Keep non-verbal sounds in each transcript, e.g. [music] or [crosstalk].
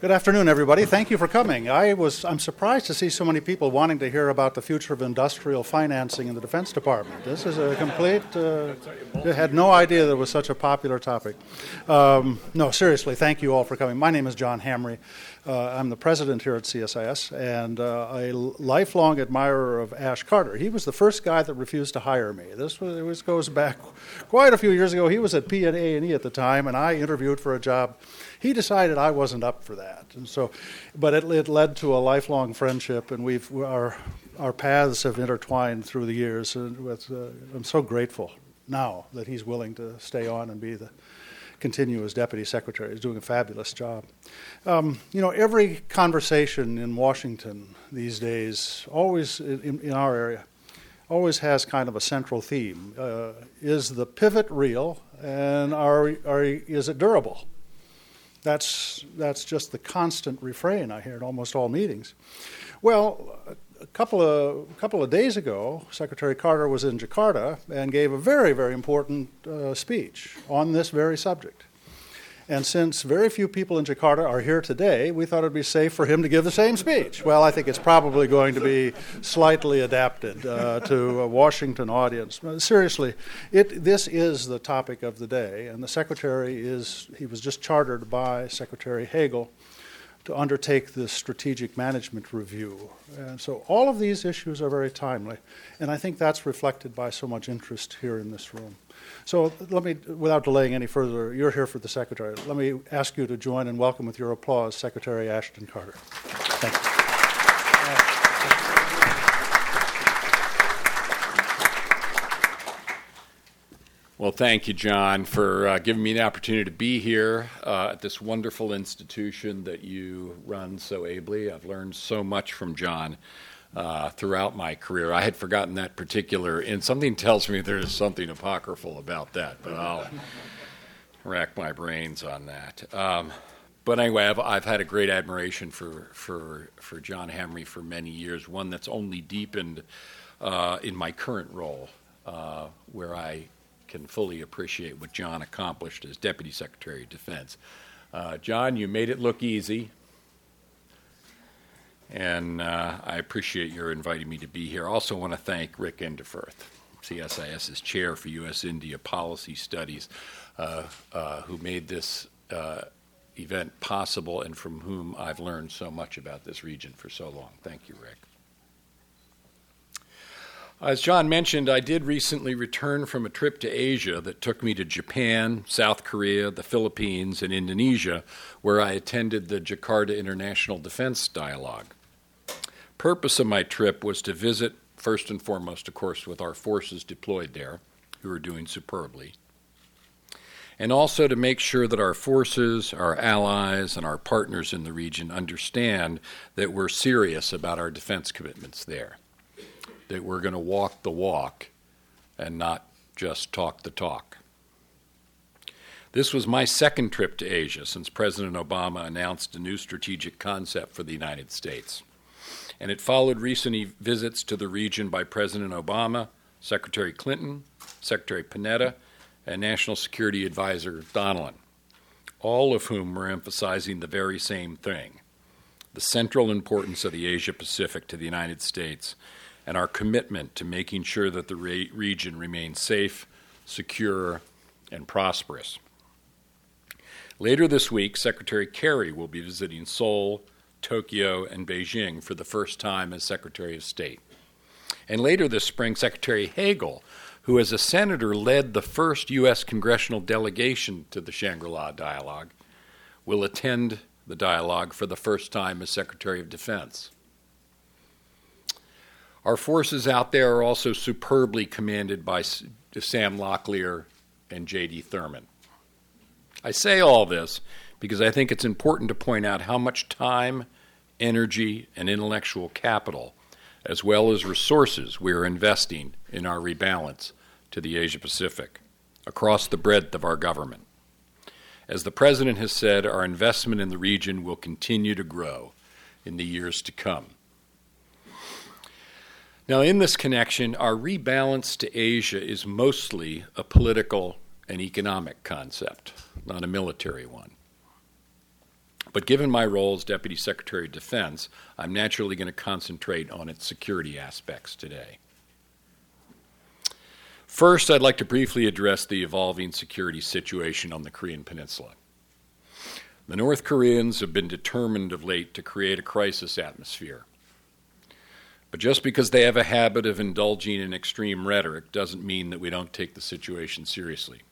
Good afternoon, everybody. Thank you for coming. I was I'm surprised to see so many people wanting to hear about the future of industrial financing in the Defense Department. This is a complete. Uh, I had no idea that was such a popular topic. Um, no, seriously, thank you all for coming. My name is John Hamre. Uh, I'm the president here at CSIS and uh, a lifelong admirer of Ash Carter. He was the first guy that refused to hire me. This was, goes back quite a few years ago. He was at PA&E at the time, and I interviewed for a job he decided I wasn't up for that, and so, but it, it led to a lifelong friendship, and we've our our paths have intertwined through the years. And with, uh, I'm so grateful now that he's willing to stay on and be the continue as deputy secretary. He's doing a fabulous job. Um, you know, every conversation in Washington these days, always in, in our area, always has kind of a central theme. Uh, is the pivot real, and are, are is it durable? That's, that's just the constant refrain I hear in almost all meetings. Well, a couple of, a couple of days ago, Secretary Carter was in Jakarta and gave a very, very important uh, speech on this very subject. And since very few people in Jakarta are here today, we thought it'd be safe for him to give the same speech. Well, I think it's probably going to be slightly adapted uh, to a Washington audience. Seriously, it, this is the topic of the day, and the secretary is, he was just chartered by Secretary Hagel to undertake this strategic management review. And so all of these issues are very timely, and I think that's reflected by so much interest here in this room. So let me, without delaying any further, you're here for the Secretary. Let me ask you to join and welcome with your applause Secretary Ashton Carter. Thank you. Well, thank you, John, for uh, giving me the opportunity to be here uh, at this wonderful institution that you run so ably. I've learned so much from John uh, throughout my career. I had forgotten that particular, and something tells me there's something apocryphal about that, but I'll rack my brains on that. Um, but anyway, I've, I've, had a great admiration for, for, for John Hamre for many years, one that's only deepened uh, in my current role, uh, where I can fully appreciate what John accomplished as Deputy Secretary of Defense. Uh, John, you made it look easy and uh, I appreciate your inviting me to be here. Also want to thank Rick Inderfurth, CSIS's chair for U.S. India Policy Studies, uh, uh, who made this uh, event possible and from whom I've learned so much about this region for so long. Thank you, Rick. As John mentioned, I did recently return from a trip to Asia that took me to Japan, South Korea, the Philippines, and Indonesia, where I attended the Jakarta International Defense Dialogue. Purpose of my trip was to visit, first and foremost, of course, with our forces deployed there, who are doing superbly, and also to make sure that our forces, our allies, and our partners in the region understand that we're serious about our defense commitments there, that we're going to walk the walk and not just talk the talk. This was my second trip to Asia since President Obama announced a new strategic concept for the United States and it followed recent visits to the region by President Obama, Secretary Clinton, Secretary Panetta, and National Security Advisor Donilon, all of whom were emphasizing the very same thing the central importance of the Asia Pacific to the United States and our commitment to making sure that the re- region remains safe, secure, and prosperous. Later this week, Secretary Kerry will be visiting Seoul Tokyo, and Beijing for the first time as Secretary of State. And later this spring, Secretary Hagel, who as a senator led the first U.S. congressional delegation to the Shangri La dialogue, will attend the dialogue for the first time as Secretary of Defense. Our forces out there are also superbly commanded by Sam Locklear and J.D. Thurman. I say all this because I think it's important to point out how much time, energy, and intellectual capital, as well as resources, we are investing in our rebalance to the Asia Pacific across the breadth of our government. As the President has said, our investment in the region will continue to grow in the years to come. Now, in this connection, our rebalance to Asia is mostly a political and economic concept, not a military one. But given my role as Deputy Secretary of Defense, I'm naturally going to concentrate on its security aspects today. First, I'd like to briefly address the evolving security situation on the Korean Peninsula. The North Koreans have been determined of late to create a crisis atmosphere. But just because they have a habit of indulging in extreme rhetoric doesn't mean that we don't take the situation seriously.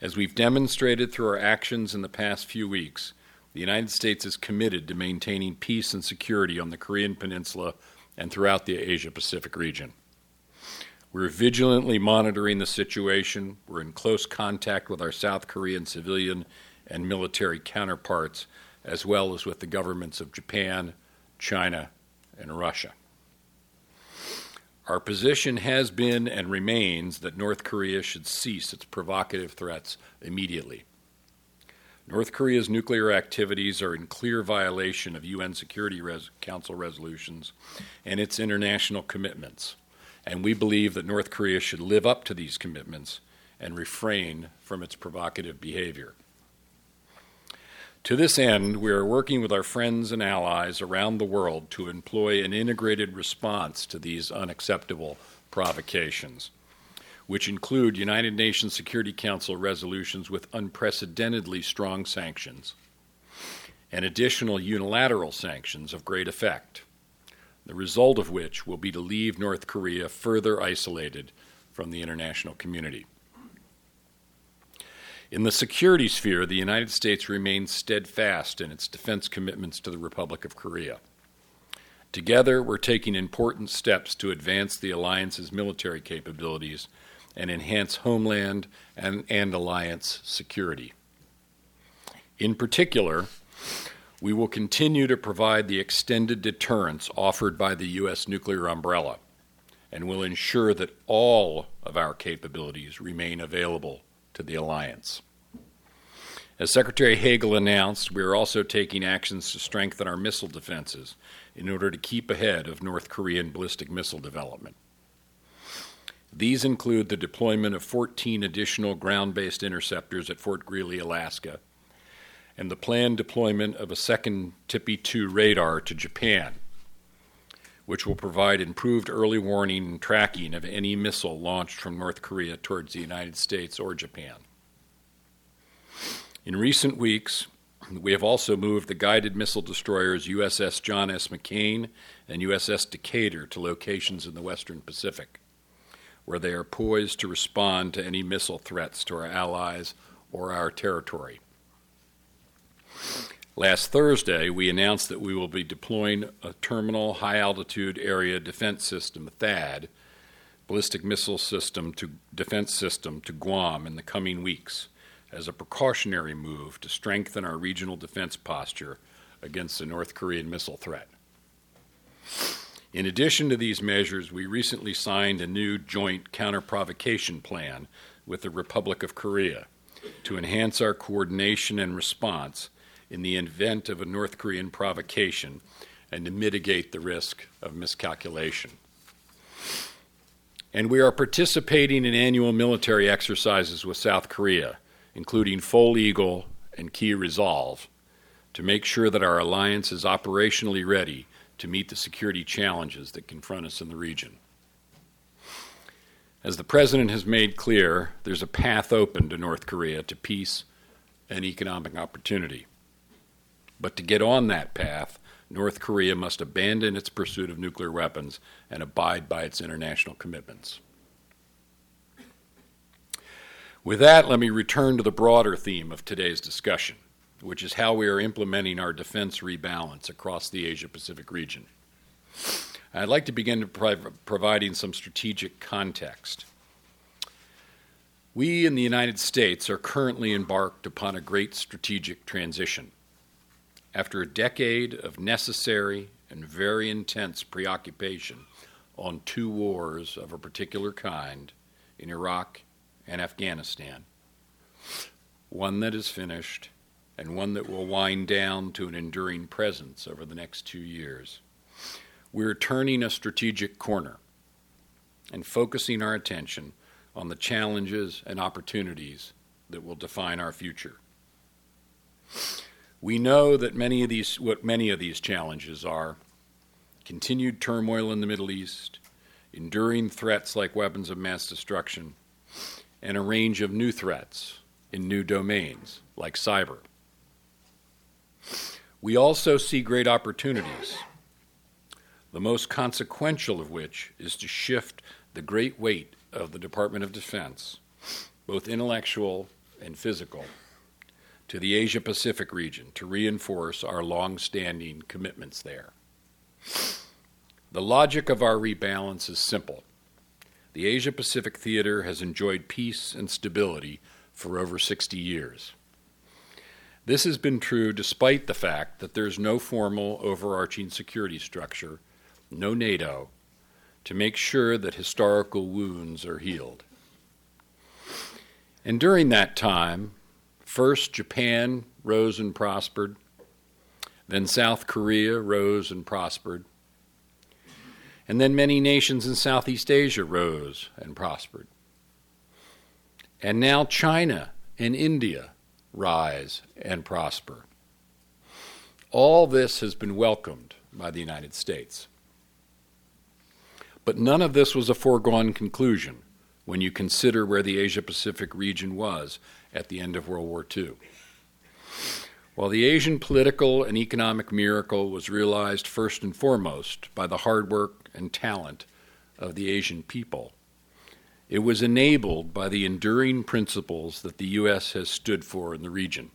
As we've demonstrated through our actions in the past few weeks, the United States is committed to maintaining peace and security on the Korean Peninsula and throughout the Asia Pacific region. We're vigilantly monitoring the situation. We're in close contact with our South Korean civilian and military counterparts, as well as with the governments of Japan, China, and Russia. Our position has been and remains that North Korea should cease its provocative threats immediately. North Korea's nuclear activities are in clear violation of UN Security Res- Council resolutions and its international commitments, and we believe that North Korea should live up to these commitments and refrain from its provocative behavior. To this end, we are working with our friends and allies around the world to employ an integrated response to these unacceptable provocations, which include United Nations Security Council resolutions with unprecedentedly strong sanctions and additional unilateral sanctions of great effect, the result of which will be to leave North Korea further isolated from the international community. In the security sphere, the United States remains steadfast in its defense commitments to the Republic of Korea. Together, we're taking important steps to advance the alliance's military capabilities and enhance homeland and, and alliance security. In particular, we will continue to provide the extended deterrence offered by the U.S. nuclear umbrella and will ensure that all of our capabilities remain available to the alliance. As Secretary Hagel announced, we are also taking actions to strengthen our missile defenses in order to keep ahead of North Korean ballistic missile development. These include the deployment of 14 additional ground based interceptors at Fort Greely, Alaska, and the planned deployment of a second TPY 2 radar to Japan, which will provide improved early warning and tracking of any missile launched from North Korea towards the United States or Japan. In recent weeks, we have also moved the guided missile destroyers USS John S. McCain and USS Decatur to locations in the Western Pacific, where they are poised to respond to any missile threats to our allies or our territory. Last Thursday, we announced that we will be deploying a terminal high altitude area defense system, THAAD, ballistic missile system to defense system to Guam in the coming weeks as a precautionary move to strengthen our regional defense posture against the North Korean missile threat. In addition to these measures, we recently signed a new joint counter-provocation plan with the Republic of Korea to enhance our coordination and response in the event of a North Korean provocation and to mitigate the risk of miscalculation. And we are participating in annual military exercises with South Korea, including Foal Eagle and Key Resolve, to make sure that our alliance is operationally ready to meet the security challenges that confront us in the region. As the President has made clear, there's a path open to North Korea to peace and economic opportunity. But to get on that path, North Korea must abandon its pursuit of nuclear weapons and abide by its international commitments. With that, let me return to the broader theme of today's discussion, which is how we are implementing our defense rebalance across the Asia Pacific region. I'd like to begin by providing some strategic context. We in the United States are currently embarked upon a great strategic transition. After a decade of necessary and very intense preoccupation on two wars of a particular kind in Iraq and Afghanistan, one that is finished and one that will wind down to an enduring presence over the next two years. We're turning a strategic corner and focusing our attention on the challenges and opportunities that will define our future. We know that many of these, what many of these challenges are continued turmoil in the Middle East, enduring threats like weapons of mass destruction, and a range of new threats in new domains like cyber. We also see great opportunities, the most consequential of which is to shift the great weight of the Department of Defense, both intellectual and physical, to the Asia Pacific region to reinforce our long standing commitments there. The logic of our rebalance is simple. The Asia Pacific theater has enjoyed peace and stability for over 60 years. This has been true despite the fact that there's no formal overarching security structure, no NATO, to make sure that historical wounds are healed. And during that time, First, Japan rose and prospered. Then South Korea rose and prospered. And then many nations in Southeast Asia rose and prospered. And now China and India rise and prosper. All this has been welcomed by the United States. But none of this was a foregone conclusion when you consider where the Asia Pacific region was at the end of World War II. While the Asian political and economic miracle was realized first and foremost by the hard work and talent of the Asian people, it was enabled by the enduring principles that the U.S. has stood for in the region,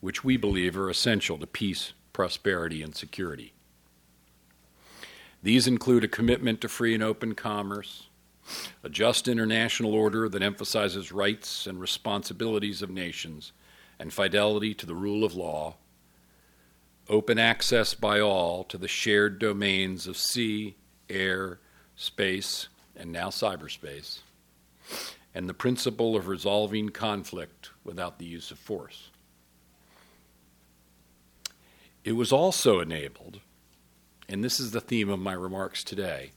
which we believe are essential to peace, prosperity, and security. These include a commitment to free and open commerce, a just international order that emphasizes rights and responsibilities of nations and fidelity to the rule of law, open access by all to the shared domains of sea, air, space, and now cyberspace, and the principle of resolving conflict without the use of force. It was also enabled, and this is the theme of my remarks today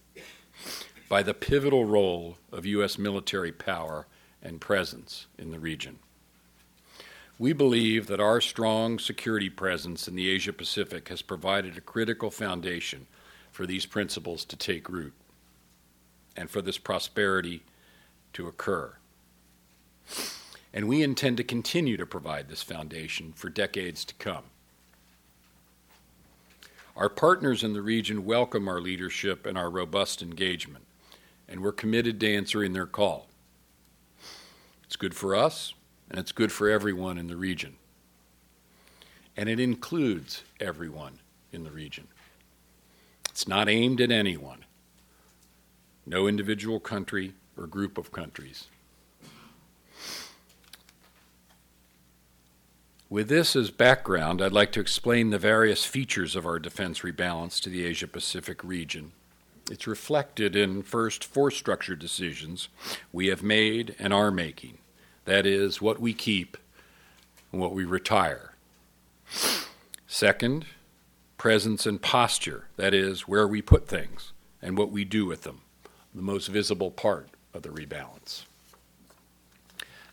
by the pivotal role of U.S. military power and presence in the region. We believe that our strong security presence in the Asia Pacific has provided a critical foundation for these principles to take root and for this prosperity to occur. And we intend to continue to provide this foundation for decades to come. Our partners in the region welcome our leadership and our robust engagement and we're committed to answering their call. It's good for us, and it's good for everyone in the region. And it includes everyone in the region. It's not aimed at anyone, no individual country or group of countries. With this as background, I'd like to explain the various features of our defense rebalance to the Asia Pacific region it's reflected in first force structure decisions we have made and are making. That is, what we keep and what we retire. Second, presence and posture. That is, where we put things and what we do with them, the most visible part of the rebalance.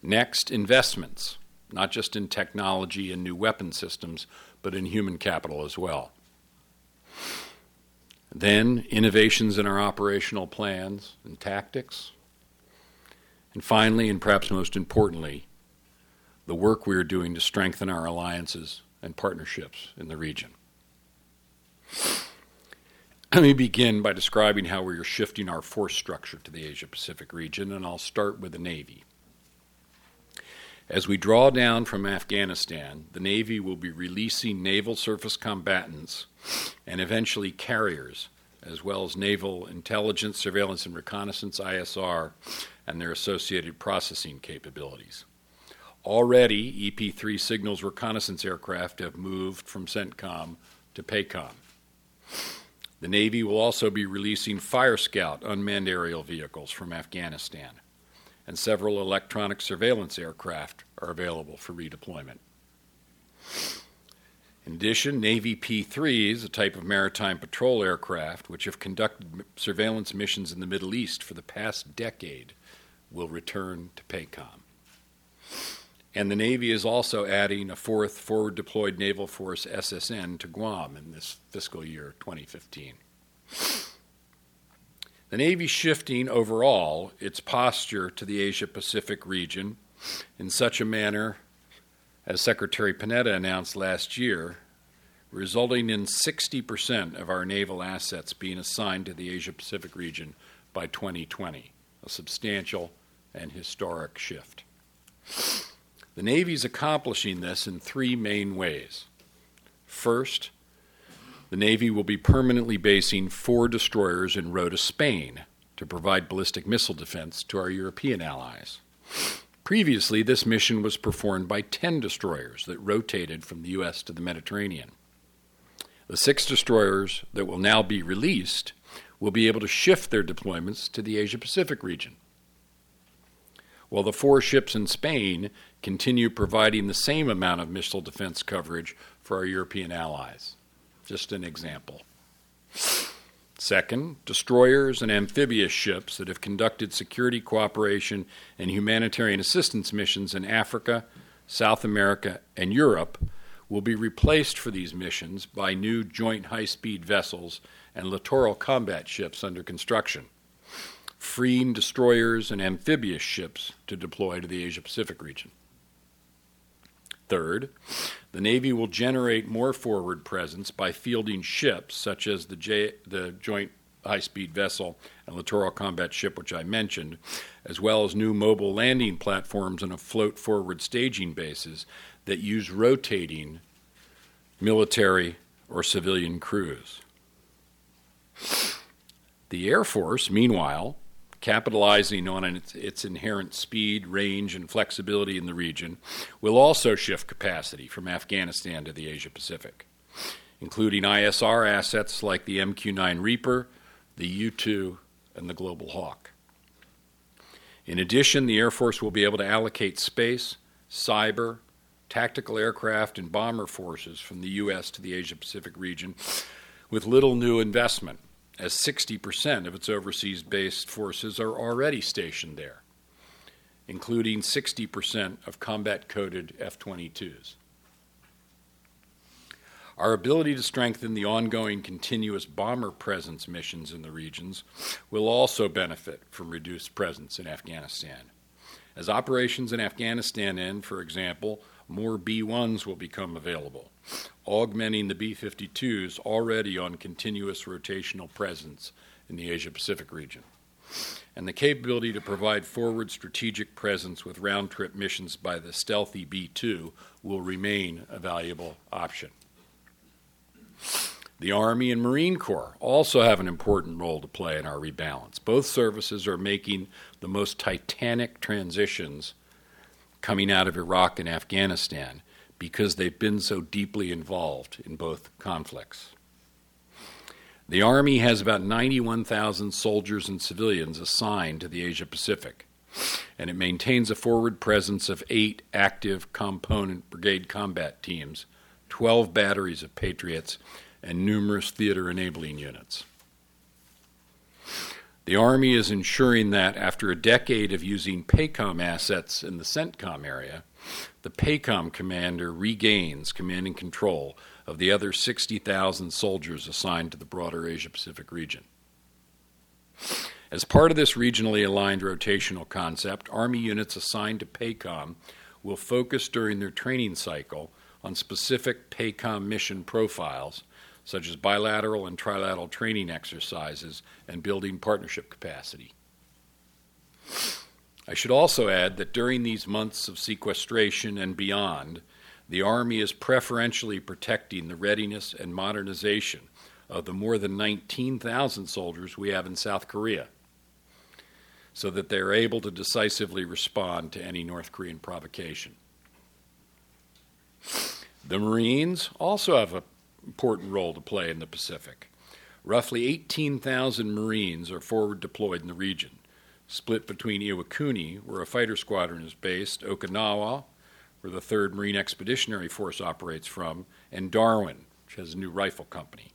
Next, investments, not just in technology and new weapon systems, but in human capital as well. Then, innovations in our operational plans and tactics. And finally, and perhaps most importantly, the work we are doing to strengthen our alliances and partnerships in the region. Let me begin by describing how we are shifting our force structure to the Asia Pacific region, and I'll start with the Navy. As we draw down from Afghanistan, the Navy will be releasing naval surface combatants and eventually carriers, as well as naval intelligence, surveillance, and reconnaissance ISR and their associated processing capabilities. Already, EP 3 signals reconnaissance aircraft have moved from CENTCOM to PACOM. The Navy will also be releasing Fire Scout unmanned aerial vehicles from Afghanistan and several electronic surveillance aircraft are available for redeployment. In addition, Navy P 3s, a type of maritime patrol aircraft which have conducted surveillance missions in the Middle East for the past decade, will return to PACOM. And the Navy is also adding a fourth forward deployed naval force SSN to Guam in this fiscal year 2015. The Navy shifting overall its posture to the Asia Pacific region in such a manner as Secretary Panetta announced last year, resulting in 60% of our naval assets being assigned to the Asia Pacific region by 2020, a substantial and historic shift. The Navy is accomplishing this in three main ways. First, the Navy will be permanently basing four destroyers in Rota, Spain, to provide ballistic missile defense to our European allies. Previously, this mission was performed by 10 destroyers that rotated from the U.S. to the Mediterranean. The six destroyers that will now be released will be able to shift their deployments to the Asia Pacific region. While the four ships in Spain continue providing the same amount of missile defense coverage for our European allies. Just an example. Second, destroyers and amphibious ships that have conducted security cooperation and humanitarian assistance missions in Africa, South America, and Europe will be replaced for these missions by new joint high speed vessels and littoral combat ships under construction, freeing destroyers and amphibious ships to deploy to the Asia Pacific region. Third, the Navy will generate more forward presence by fielding ships such as the, J, the Joint High Speed Vessel and Littoral Combat Ship, which I mentioned, as well as new mobile landing platforms and afloat forward staging bases that use rotating military or civilian crews. The Air Force, meanwhile, capitalizing on its, its, inherent speed, range, and flexibility in the region, will also shift capacity from Afghanistan to the Asia Pacific, including ISR assets like the MQ 9 Reaper, the U 2, and the Global Hawk. In addition, the Air Force will be able to allocate space, cyber, tactical aircraft, and bomber forces from the U.S. to the Asia Pacific region with little new investment as 60% of its overseas based forces are already stationed there, including 60% of combat coded F 22s. Our ability to strengthen the ongoing continuous bomber presence missions in the regions will also benefit from reduced presence in Afghanistan. As operations in Afghanistan end, for example, more B 1s will become available, augmenting the B 52s already on continuous rotational presence in the Asia Pacific region. And the capability to provide forward strategic presence with round trip missions by the stealthy B 2 will remain a valuable option. The Army and Marine Corps also have an important role to play in our rebalance. Both services are making the most titanic transitions coming out of Iraq and Afghanistan because they've been so deeply involved in both conflicts. The Army has about 91,000 soldiers and civilians assigned to the Asia Pacific, and it maintains a forward presence of eight active component brigade combat teams, 12 batteries of Patriots, and numerous theater enabling units. The Army is ensuring that after a decade of using PACOM assets in the CENTCOM area, the PACOM commander regains command and control of the other 60,000 soldiers assigned to the broader Asia Pacific region. As part of this regionally aligned rotational concept, Army units assigned to PACOM will focus during their training cycle on specific PACOM mission profiles such as bilateral and trilateral training exercises and building partnership capacity. I should also add that during these months of sequestration and beyond, the Army is preferentially protecting the readiness and modernization of the more than 19,000 soldiers we have in South Korea so that they are able to decisively respond to any North Korean provocation. The Marines also have a important role to play in the Pacific. Roughly 18,000 Marines are forward deployed in the region, split between Iwakuni, where a fighter squadron is based, Okinawa, where the 3rd Marine Expeditionary Force operates from, and Darwin, which has a new rifle company.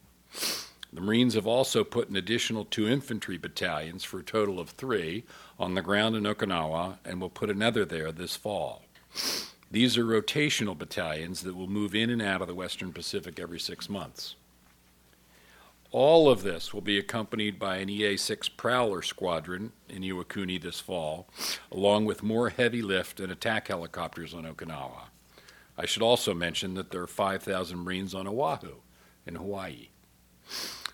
The Marines have also put an additional two infantry battalions for a total of three on the ground in Okinawa and will put another there this fall. These are rotational battalions that will move in and out of the Western Pacific every six months. All of this will be accompanied by an EA 6 Prowler squadron in Iwakuni this fall, along with more heavy lift and attack helicopters on Okinawa. I should also mention that there are 5,000 Marines on Oahu in Hawaii.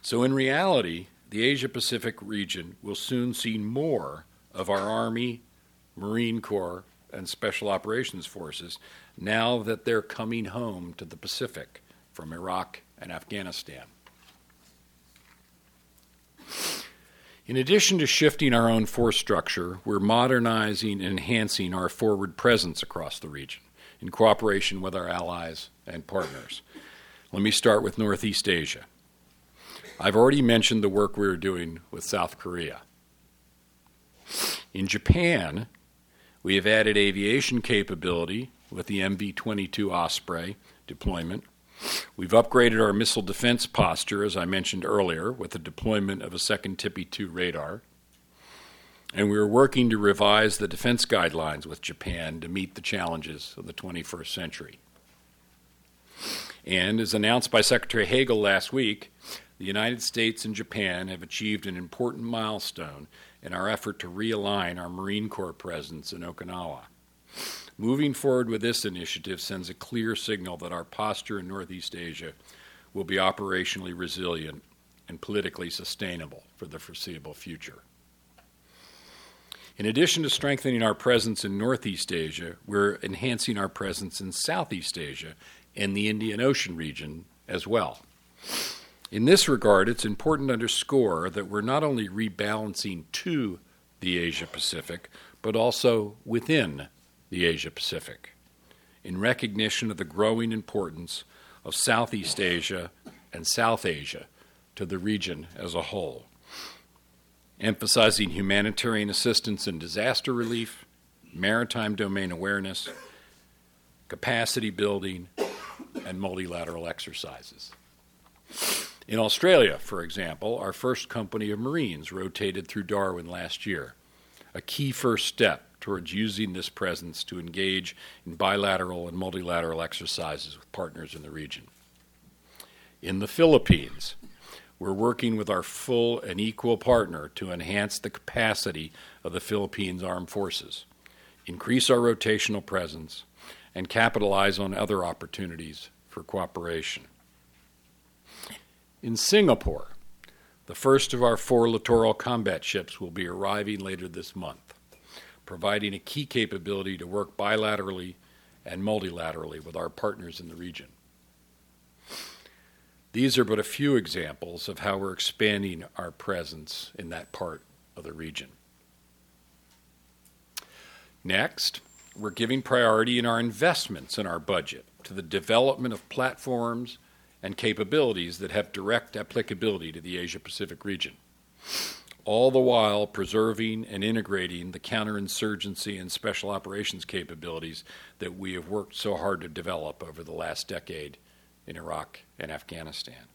So, in reality, the Asia Pacific region will soon see more of our Army, Marine Corps, and Special Operations Forces now that they're coming home to the Pacific from Iraq and Afghanistan. In addition to shifting our own force structure, we're modernizing and enhancing our forward presence across the region in cooperation with our allies and partners. Let me start with Northeast Asia. I've already mentioned the work we are doing with South Korea. In Japan, we have added aviation capability with the MV 22 Osprey deployment. We've upgraded our missile defense posture, as I mentioned earlier, with the deployment of a second TPY 2 radar. And we are working to revise the defense guidelines with Japan to meet the challenges of the 21st century. And as announced by Secretary Hagel last week, the United States and Japan have achieved an important milestone in our effort to realign our Marine Corps presence in Okinawa. Moving forward with this initiative sends a clear signal that our posture in Northeast Asia will be operationally resilient and politically sustainable for the foreseeable future. In addition to strengthening our presence in Northeast Asia, we're enhancing our presence in Southeast Asia and the Indian Ocean region as well. In this regard, it's important to underscore that we're not only rebalancing to the Asia Pacific, but also within the Asia Pacific, in recognition of the growing importance of Southeast Asia and South Asia to the region as a whole, emphasizing humanitarian assistance and disaster relief, maritime domain awareness, capacity building, and multilateral exercises. In Australia, for example, our first company of Marines rotated through Darwin last year, a key first step towards using this presence to engage in bilateral and multilateral exercises with partners in the region. In the Philippines, we're working with our full and equal partner to enhance the capacity of the Philippines Armed Forces, increase our rotational presence, and capitalize on other opportunities for cooperation. In Singapore, the first of our four littoral combat ships will be arriving later this month, providing a key capability to work bilaterally and multilaterally with our partners in the region. These are but a few examples of how we're expanding our presence in that part of the region. Next, we're giving priority in our investments in our budget to the development of platforms and capabilities that have direct applicability to the Asia Pacific region, all the while preserving and integrating the counterinsurgency and special operations capabilities that we have worked so hard to develop over the last decade in Iraq and Afghanistan.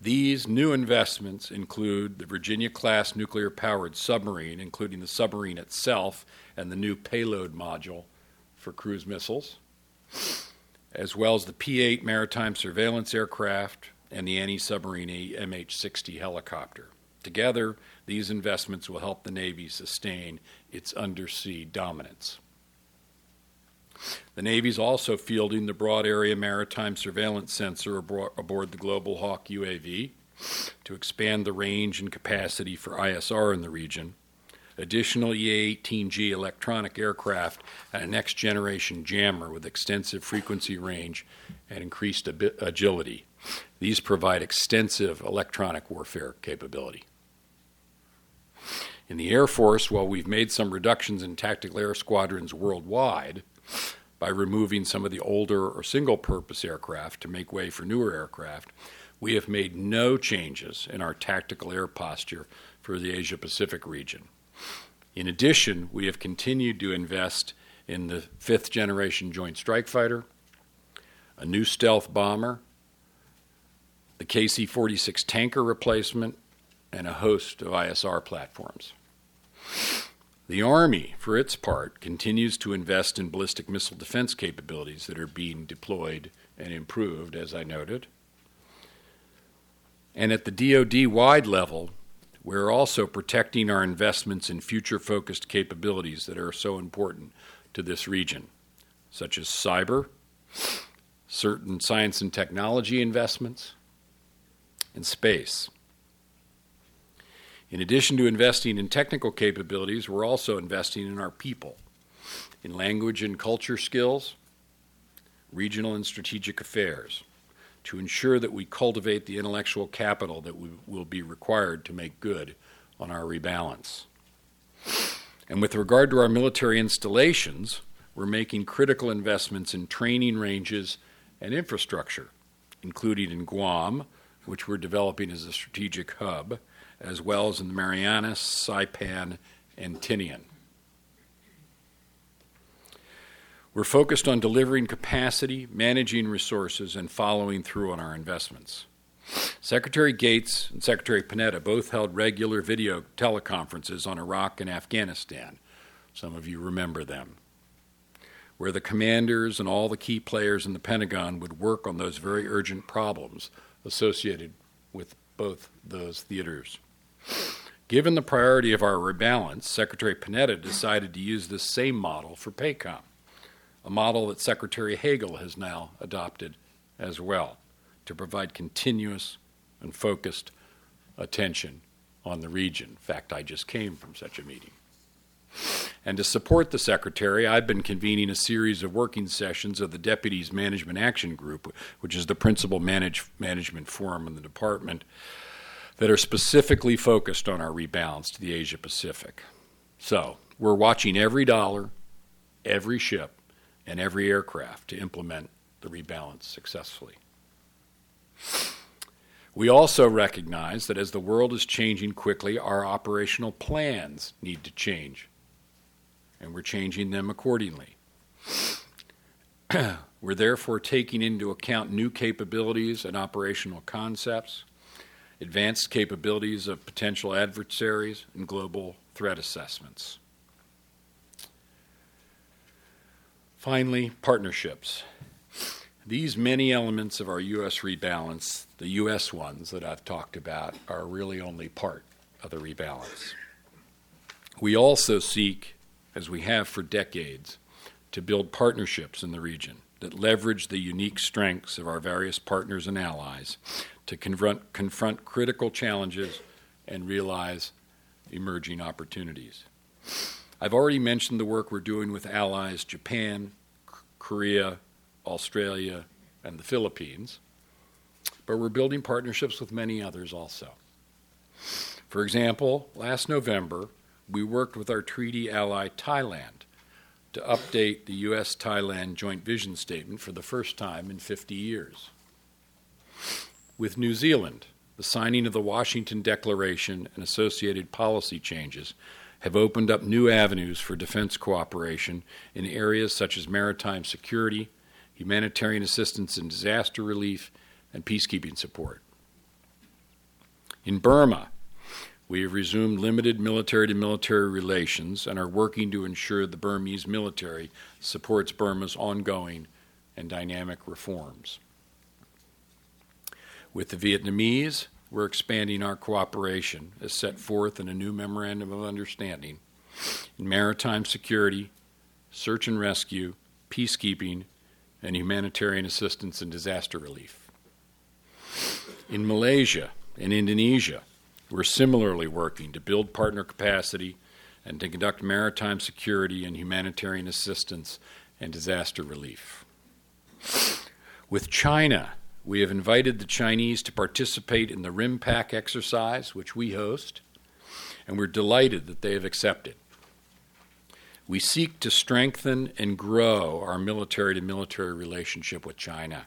These new investments include the Virginia class nuclear powered submarine, including the submarine itself and the new payload module for cruise missiles as well as the P 8 maritime surveillance aircraft and the anti submarine MH 60 helicopter. Together, these investments will help the Navy sustain its undersea dominance. The Navy is also fielding the Broad Area Maritime Surveillance Sensor aboard the Global Hawk UAV to expand the range and capacity for ISR in the region additional EA-18G electronic aircraft, and a next-generation jammer with extensive frequency range and increased ab- agility. These provide extensive electronic warfare capability. In the Air Force, while we've made some reductions in tactical air squadrons worldwide by removing some of the older or single purpose aircraft to make way for newer aircraft, we have made no changes in our tactical air posture for the Asia Pacific region. In addition, we have continued to invest in the fifth generation Joint Strike Fighter, a new stealth bomber, the KC 46 tanker replacement, and a host of ISR platforms. The Army, for its part, continues to invest in ballistic missile defense capabilities that are being deployed and improved, as I noted. And at the DoD wide level, we're also protecting our investments in future focused capabilities that are so important to this region, such as cyber, certain science and technology investments, and space. In addition to investing in technical capabilities, we're also investing in our people, in language and culture skills, regional and strategic affairs, to ensure that we cultivate the intellectual capital that we will be required to make good on our rebalance. And with regard to our military installations, we're making critical investments in training ranges and infrastructure, including in Guam, which we're developing as a strategic hub, as well as in the Marianas, Saipan, and Tinian. We're focused on delivering capacity, managing resources, and following through on our investments. Secretary Gates and Secretary Panetta both held regular video teleconferences on Iraq and Afghanistan. Some of you remember them. Where the commanders and all the key players in the Pentagon would work on those very urgent problems associated with both those theaters. Given the priority of our rebalance, Secretary Panetta decided to use this same model for PACOM a model that Secretary Hagel has now adopted as well to provide continuous and focused attention on the region. In fact, I just came from such a meeting. And to support the Secretary, I've been convening a series of working sessions of the Deputies Management Action Group, which is the principal manage, management forum in the department, that are specifically focused on our rebalance to the Asia Pacific. So, we're watching every dollar, every ship, and every aircraft to implement the rebalance successfully. We also recognize that as the world is changing quickly, our operational plans need to change, and we're changing them accordingly. [clears throat] we're therefore taking into account new capabilities and operational concepts, advanced capabilities of potential adversaries, and global threat assessments. Finally, partnerships. These many elements of our U.S. rebalance, the U.S. ones that I've talked about, are really only part of the rebalance. We also seek, as we have for decades, to build partnerships in the region that leverage the unique strengths of our various partners and allies to confront, confront critical challenges and realize emerging opportunities. I've already mentioned the work we're doing with allies Japan, Korea, Australia, and the Philippines, but we're building partnerships with many others also. For example, last November, we worked with our treaty ally Thailand to update the U.S. Thailand Joint Vision Statement for the first time in 50 years. With New Zealand, the signing of the Washington Declaration and associated policy changes have opened up new avenues for defense cooperation in areas such as maritime security, humanitarian assistance and disaster relief, and peacekeeping support. In Burma, we have resumed limited military to military relations and are working to ensure the Burmese military supports Burma's ongoing and dynamic reforms. With the Vietnamese, we're expanding our cooperation as set forth in a new memorandum of understanding in maritime security, search and rescue, peacekeeping, and humanitarian assistance and disaster relief. In Malaysia and Indonesia, we're similarly working to build partner capacity and to conduct maritime security and humanitarian assistance and disaster relief. With China, we have invited the Chinese to participate in the RIMPAC exercise, which we host, and we're delighted that they have accepted. We seek to strengthen and grow our military to military relationship with China,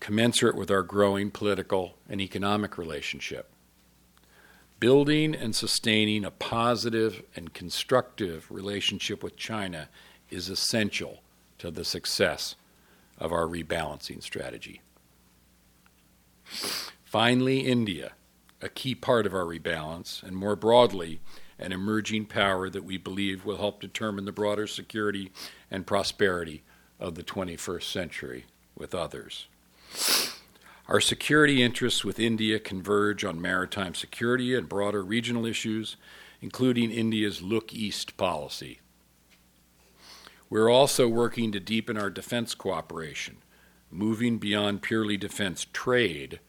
commensurate with our growing political and economic relationship. Building and sustaining a positive and constructive relationship with China is essential to the success of our rebalancing strategy. Finally, India, a key part of our rebalance, and more broadly, an emerging power that we believe will help determine the broader security and prosperity of the 21st century with others. Our security interests with India converge on maritime security and broader regional issues, including India's Look East policy. We're also working to deepen our defense cooperation, moving beyond purely defense trade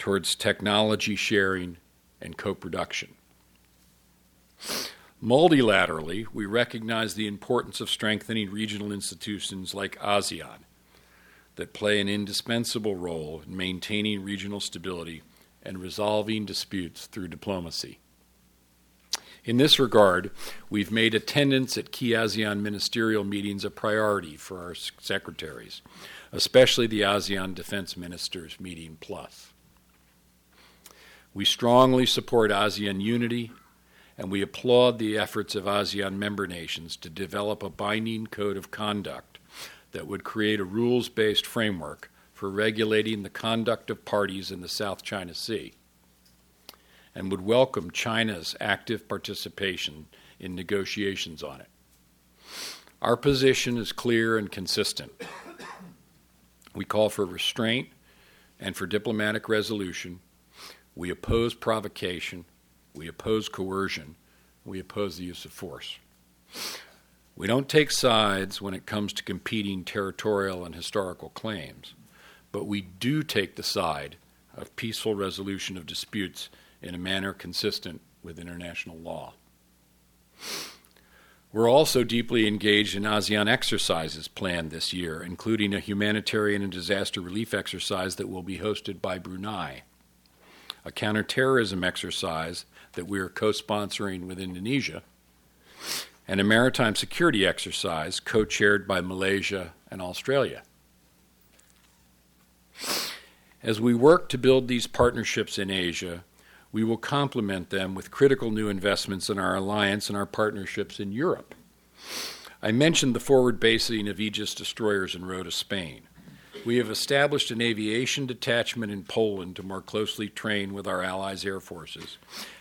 towards technology sharing and co production. Multilaterally, we recognize the importance of strengthening regional institutions like ASEAN that play an indispensable role in maintaining regional stability and resolving disputes through diplomacy. In this regard, we've made attendance at key ASEAN ministerial meetings a priority for our secretaries, especially the ASEAN Defense Ministers Meeting Plus. We strongly support ASEAN unity, and we applaud the efforts of ASEAN member nations to develop a binding code of conduct that would create a rules based framework for regulating the conduct of parties in the South China Sea and would welcome China's active participation in negotiations on it. Our position is clear and consistent. We call for restraint and for diplomatic resolution. We oppose provocation. We oppose coercion. We oppose the use of force. We don't take sides when it comes to competing territorial and historical claims, but we do take the side of peaceful resolution of disputes in a manner consistent with international law. We're also deeply engaged in ASEAN exercises planned this year, including a humanitarian and disaster relief exercise that will be hosted by Brunei, a counterterrorism exercise that we are co sponsoring with Indonesia, and a maritime security exercise co chaired by Malaysia and Australia. As we work to build these partnerships in Asia, we will complement them with critical new investments in our alliance and our partnerships in Europe. I mentioned the forward basing of Aegis destroyers in Rota, Spain. We have established an aviation detachment in Poland to more closely train with our allies' air forces,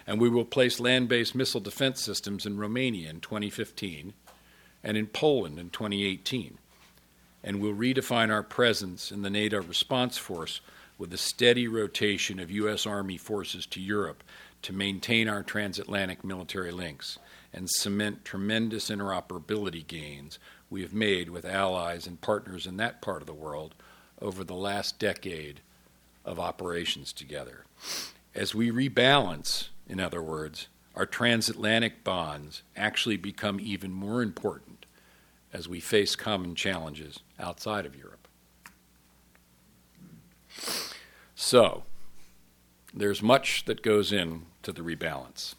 and we will place land based missile defense systems in Romania in 2015 and in Poland in 2018. And we'll redefine our presence in the NATO response force with a steady rotation of U.S. Army forces to Europe to maintain our transatlantic military links and cement tremendous interoperability gains we have made with allies and partners in that part of the world over the last decade of operations together. As we rebalance, in other words, our transatlantic bonds actually become even more important as we face common challenges outside of Europe. So, there's much that goes into the rebalance.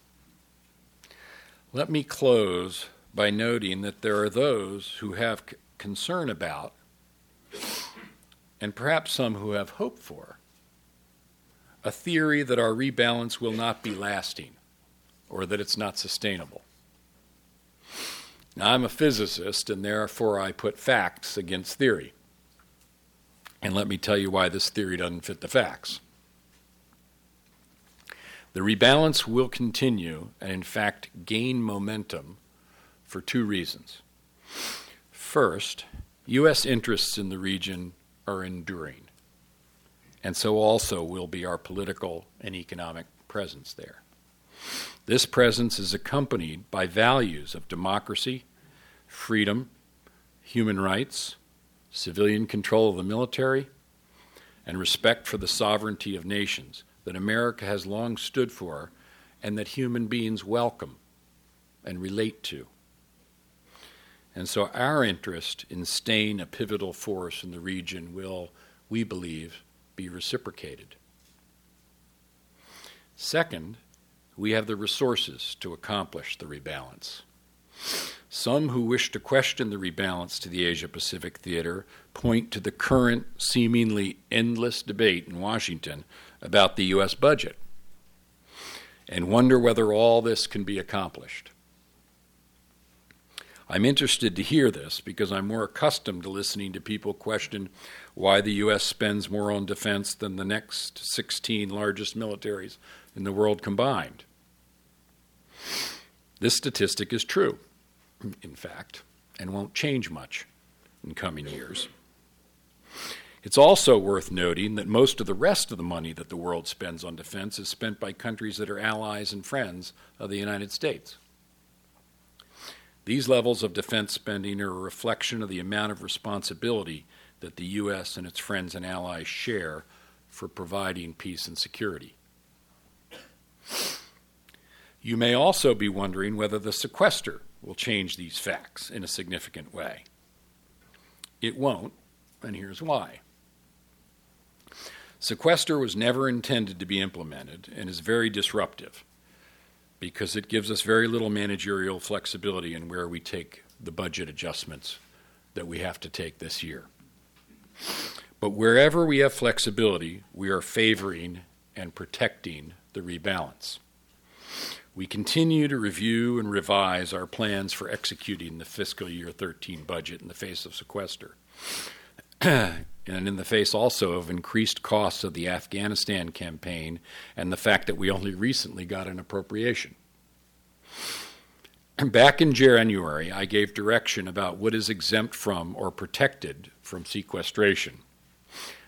Let me close by noting that there are those who have c- concern about, and perhaps some who have hope for, a theory that our rebalance will not be lasting or that it's not sustainable. Now, I'm a physicist, and therefore I put facts against theory. And let me tell you why this theory doesn't fit the facts. The rebalance will continue and, in fact, gain momentum for two reasons. First, U.S. interests in the region are enduring, and so also will be our political and economic presence there. This presence is accompanied by values of democracy, freedom, human rights, civilian control of the military, and respect for the sovereignty of nations that America has long stood for and that human beings welcome and relate to. And so our interest in staying a pivotal force in the region will, we believe, be reciprocated. Second, we have the resources to accomplish the rebalance. Some who wish to question the rebalance to the Asia Pacific theater point to the current, seemingly endless debate in Washington about the U.S. budget and wonder whether all this can be accomplished. I'm interested to hear this because I'm more accustomed to listening to people question why the U.S. spends more on defense than the next 16 largest militaries in the world combined. This statistic is true, in fact, and won't change much in coming years. It's also worth noting that most of the rest of the money that the world spends on defense is spent by countries that are allies and friends of the United States. These levels of defense spending are a reflection of the amount of responsibility that the U.S. and its friends and allies share for providing peace and security. You may also be wondering whether the sequester will change these facts in a significant way. It won't, and here's why. Sequester was never intended to be implemented and is very disruptive because it gives us very little managerial flexibility in where we take the budget adjustments that we have to take this year. But wherever we have flexibility, we are favoring and protecting the rebalance. We continue to review and revise our plans for executing the fiscal year 13 budget in the face of sequester. [clears throat] and in the face also of increased costs of the Afghanistan campaign and the fact that we only recently got an appropriation. Back in January, I gave direction about what is exempt from or protected from sequestration,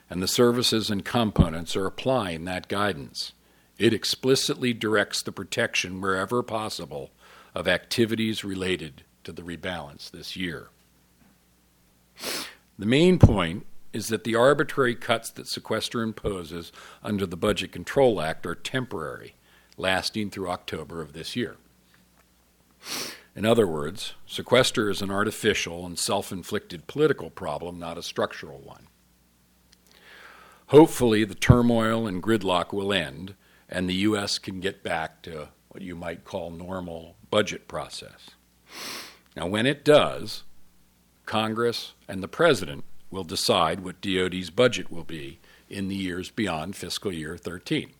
and the services and components are applying that guidance. It explicitly directs the protection wherever possible of activities related to the rebalance this year. The main point is that the arbitrary cuts that sequester imposes under the Budget Control Act are temporary, lasting through October of this year. In other words, sequester is an artificial and self inflicted political problem, not a structural one. Hopefully, the turmoil and gridlock will end, and the U.S. can get back to what you might call normal budget process. Now, when it does, Congress and the President will decide what DoD's budget will be in the years beyond fiscal year 13.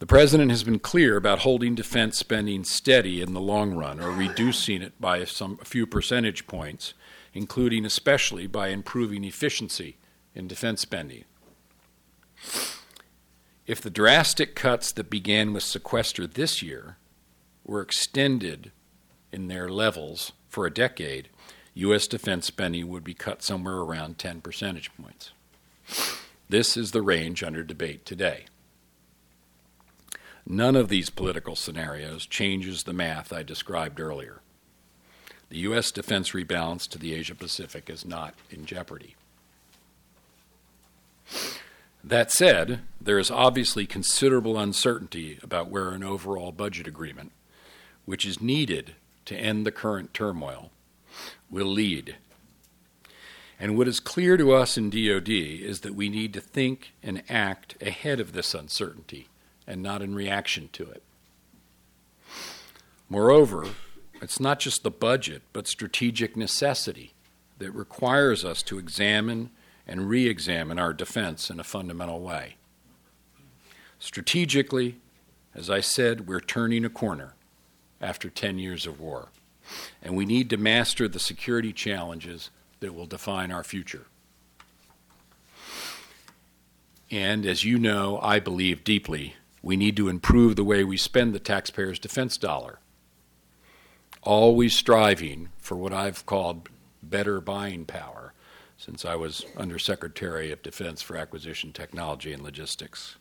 The President has been clear about holding defense spending steady in the long run or reducing it by some, a few percentage points, including especially by improving efficiency in defense spending. If the drastic cuts that began with sequester this year were extended in their levels for a decade, U.S. defense spending would be cut somewhere around 10 percentage points. This is the range under debate today. None of these political scenarios changes the math I described earlier. The U.S. defense rebalance to the Asia Pacific is not in jeopardy. That said, there is obviously considerable uncertainty about where an overall budget agreement, which is needed to end the current turmoil, will lead. And what is clear to us in DoD is that we need to think and act ahead of this uncertainty and not in reaction to it. Moreover, it's not just the budget, but strategic necessity that requires us to examine and re examine our defense in a fundamental way. Strategically, as I said, we're turning a corner after 10 years of war, and we need to master the security challenges that will define our future. And as you know, I believe deeply, we need to improve the way we spend the taxpayers' defense dollar, always striving for what I've called better buying power since I was Undersecretary of Defense for Acquisition Technology and Logistics.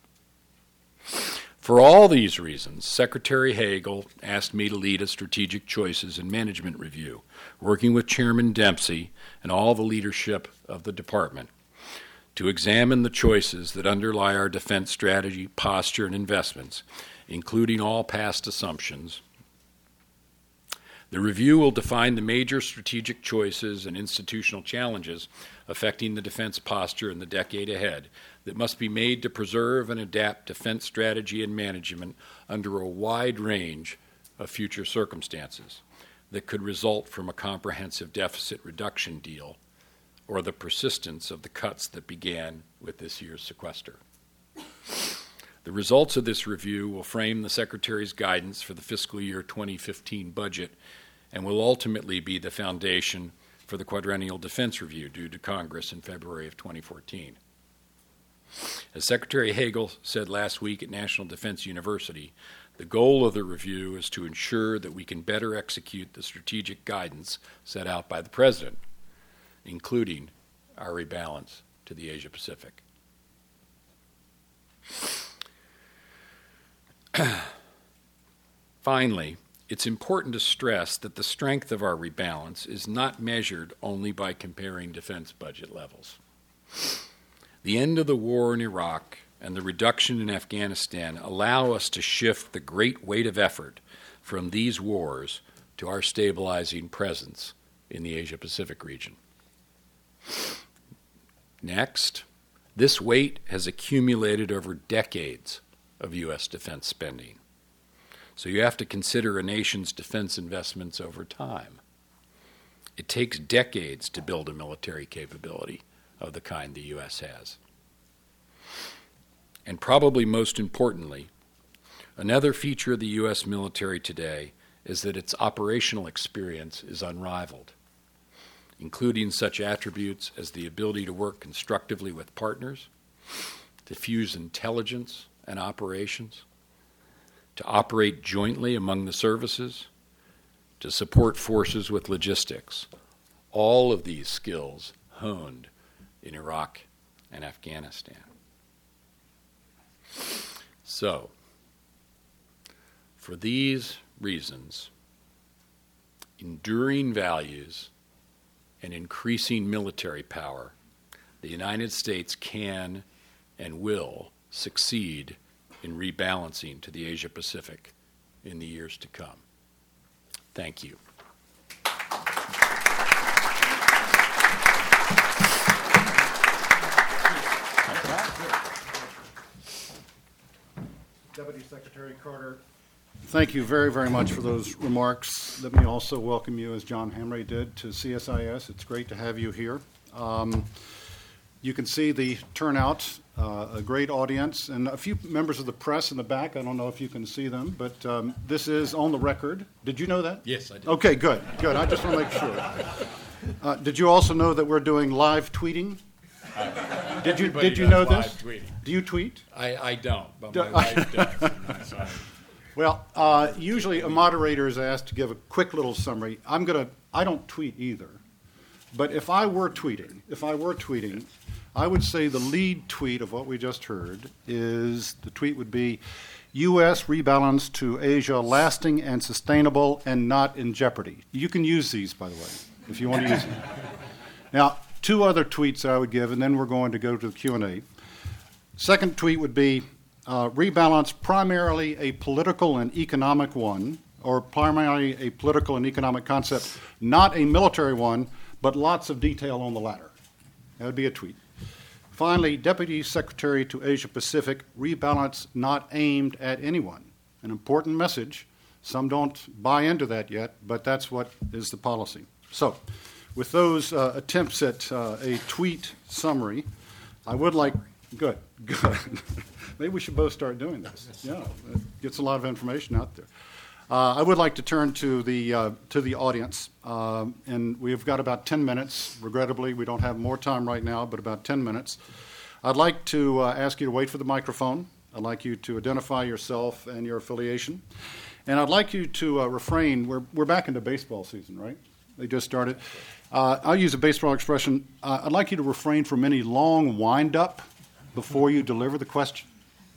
For all these reasons, Secretary Hagel asked me to lead a strategic choices and management review, working with Chairman Dempsey and all the leadership of the department to examine the choices that underlie our defense strategy, posture, and investments, including all past assumptions, the review will define the major strategic choices and institutional challenges affecting the defense posture in the decade ahead that must be made to preserve and adapt defense strategy and management under a wide range of future circumstances that could result from a comprehensive deficit reduction deal or the persistence of the cuts that began with this year's sequester. The results of this review will frame the Secretary's guidance for the fiscal year 2015 budget and will ultimately be the foundation for the Quadrennial Defense Review due to Congress in February of 2014. As Secretary Hagel said last week at National Defense University, The goal of the review is to ensure that we can better execute the strategic guidance set out by the President, including our rebalance to the Asia Pacific. [clears throat] Finally, it's important to stress that the strength of our rebalance is not measured only by comparing defense budget levels. The end of the war in Iraq and the reduction in Afghanistan allow us to shift the great weight of effort from these wars to our stabilizing presence in the Asia Pacific region. Next, this weight has accumulated over decades of U.S. defense spending. So you have to consider a nation's defense investments over time. It takes decades to build a military capability of the kind the U.S. has. And probably most importantly, another feature of the U.S. military today is that its operational experience is unrivaled, including such attributes as the ability to work constructively with partners, to fuse intelligence and operations, to operate jointly among the services, to support forces with logistics. All of these skills honed in Iraq and Afghanistan. So, for these reasons, enduring values and increasing military power, the United States can and will succeed in rebalancing to the Asia Pacific in the years to come. Thank you. Carter. Thank you very, very much for those remarks. Let me also welcome you, as John Hamre did, to CSIS. It's great to have you here. Um, you can see the turnout, uh, a great audience, and a few members of the press in the back. I don't know if you can see them, but um, this is on the record. Did you know that? Yes, I did. Okay, good, good. I just want to make sure. Uh, did you also know that we're doing live tweeting? [laughs] Did you, did you know this? tweeting. Do you tweet? I, I don't, but Do- my [laughs] wife does. So [laughs] I- Well, uh, usually a moderator is asked to give a quick little summary. I'm going to, I don't tweet either. But if I were tweeting, if I were tweeting, I would say the lead tweet of what we just heard is the tweet would be U.S. rebalance to Asia lasting and sustainable and not in jeopardy. You can use these, by the way, if you want to use them. Now, two other tweets I would give, and then we're going to go to the Q&A. Second tweet would be uh, rebalance primarily a political and economic one, or primarily a political and economic concept, not a military one, but lots of detail on the latter. That would be a tweet. Finally, Deputy Secretary to Asia Pacific, rebalance not aimed at anyone. An important message. Some don't buy into that yet, but that's what is the policy. So, with those uh, attempts at uh, a tweet summary, I would like, good, good. [laughs] Maybe we should both start doing this. Yeah, it gets a lot of information out there. Uh, I would like to turn to the uh, to the audience, um, and we've got about 10 minutes. Regrettably, we don't have more time right now, but about 10 minutes. I'd like to uh, ask you to wait for the microphone. I'd like you to identify yourself and your affiliation, and I'd like you to uh, refrain. We're we're back into baseball season, right? They just started. Uh, I'll use a baseball expression. Uh, I'd like you to refrain from any long wind up before you deliver the question.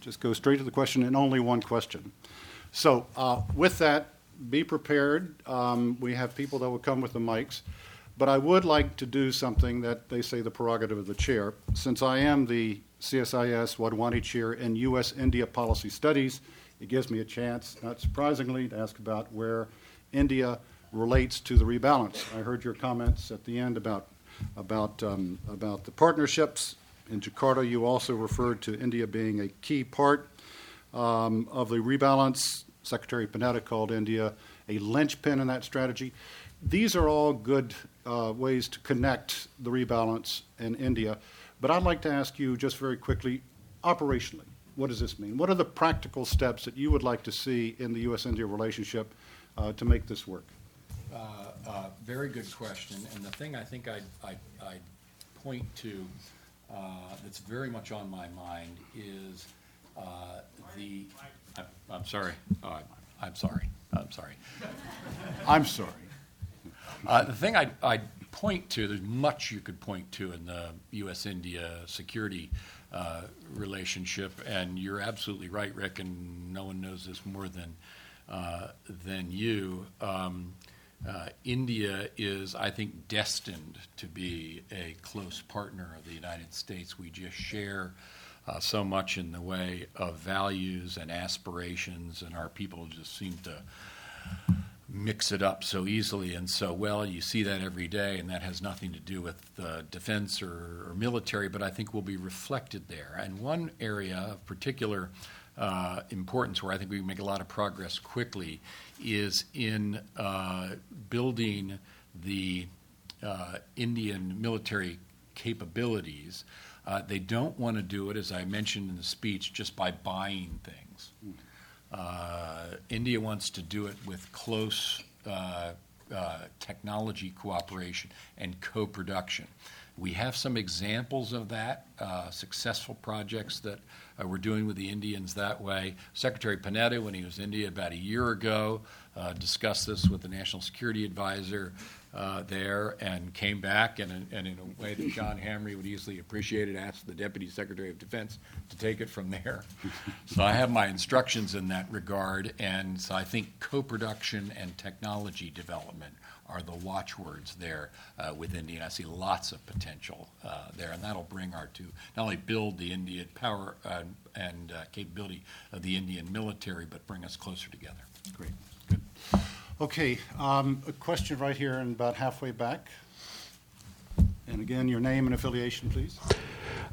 Just go straight to the question and only one question. So, uh, with that, be prepared. Um, we have people that will come with the mics. But I would like to do something that they say the prerogative of the chair. Since I am the CSIS Wadhwani Chair in U.S. India Policy Studies, it gives me a chance, not surprisingly, to ask about where India relates to the rebalance. I heard your comments at the end about, about, um, about the partnerships. In Jakarta, you also referred to India being a key part um, of the rebalance. Secretary Panetta called India a linchpin in that strategy. These are all good uh, ways to connect the rebalance in India. But I'd like to ask you just very quickly, operationally, what does this mean? What are the practical steps that you would like to see in the U.S. India relationship uh, to make this work? Uh, uh, Very good question, and the thing I think I'd, I'd, I'd point to uh, that's very much on my mind is Uh, the, I'm, I'm sorry. Oh, I'm, I'm sorry. I'm sorry. I'm sorry. Uh, the thing I'd, I'd point to, there's much you could point to in the U.S. India security uh, relationship, and you're absolutely right, Rick, and no one knows this more than, uh, than you. Um, uh, India is, I think, destined to be a close partner of the United States. We just share uh, so much in the way of values and aspirations, and our people just seem to mix it up so easily and so well. You see that every day, and that has nothing to do with uh, defense or, or, military, but I think will be reflected there. And one area of particular uh, importance where I think we can make a lot of progress quickly is in uh, building the uh, Indian military capabilities. Uh, they don't want to do it, as I mentioned in the speech, just by buying things. Uh, India wants to do it with close uh, technology cooperation and co production. We have some examples of that, uh, successful projects that uh, we're doing with the Indians that way. Secretary Panetta, when he was in India about a year ago, uh, discussed this with the National Security Advisor uh, there and came back and, and in a way that John Hamre would easily appreciate it, asked the Deputy Secretary of Defense to take it from there. so I have my instructions in that regard, and so I think co-production and technology development are the watchwords there uh, with India. And I see lots of potential uh, there, and that'll bring our two not only build the Indian power uh, and uh, capability of the Indian military, but bring us closer together. Great. Good. Okay, um, a question right here and about halfway back. And again, your name and affiliation, please.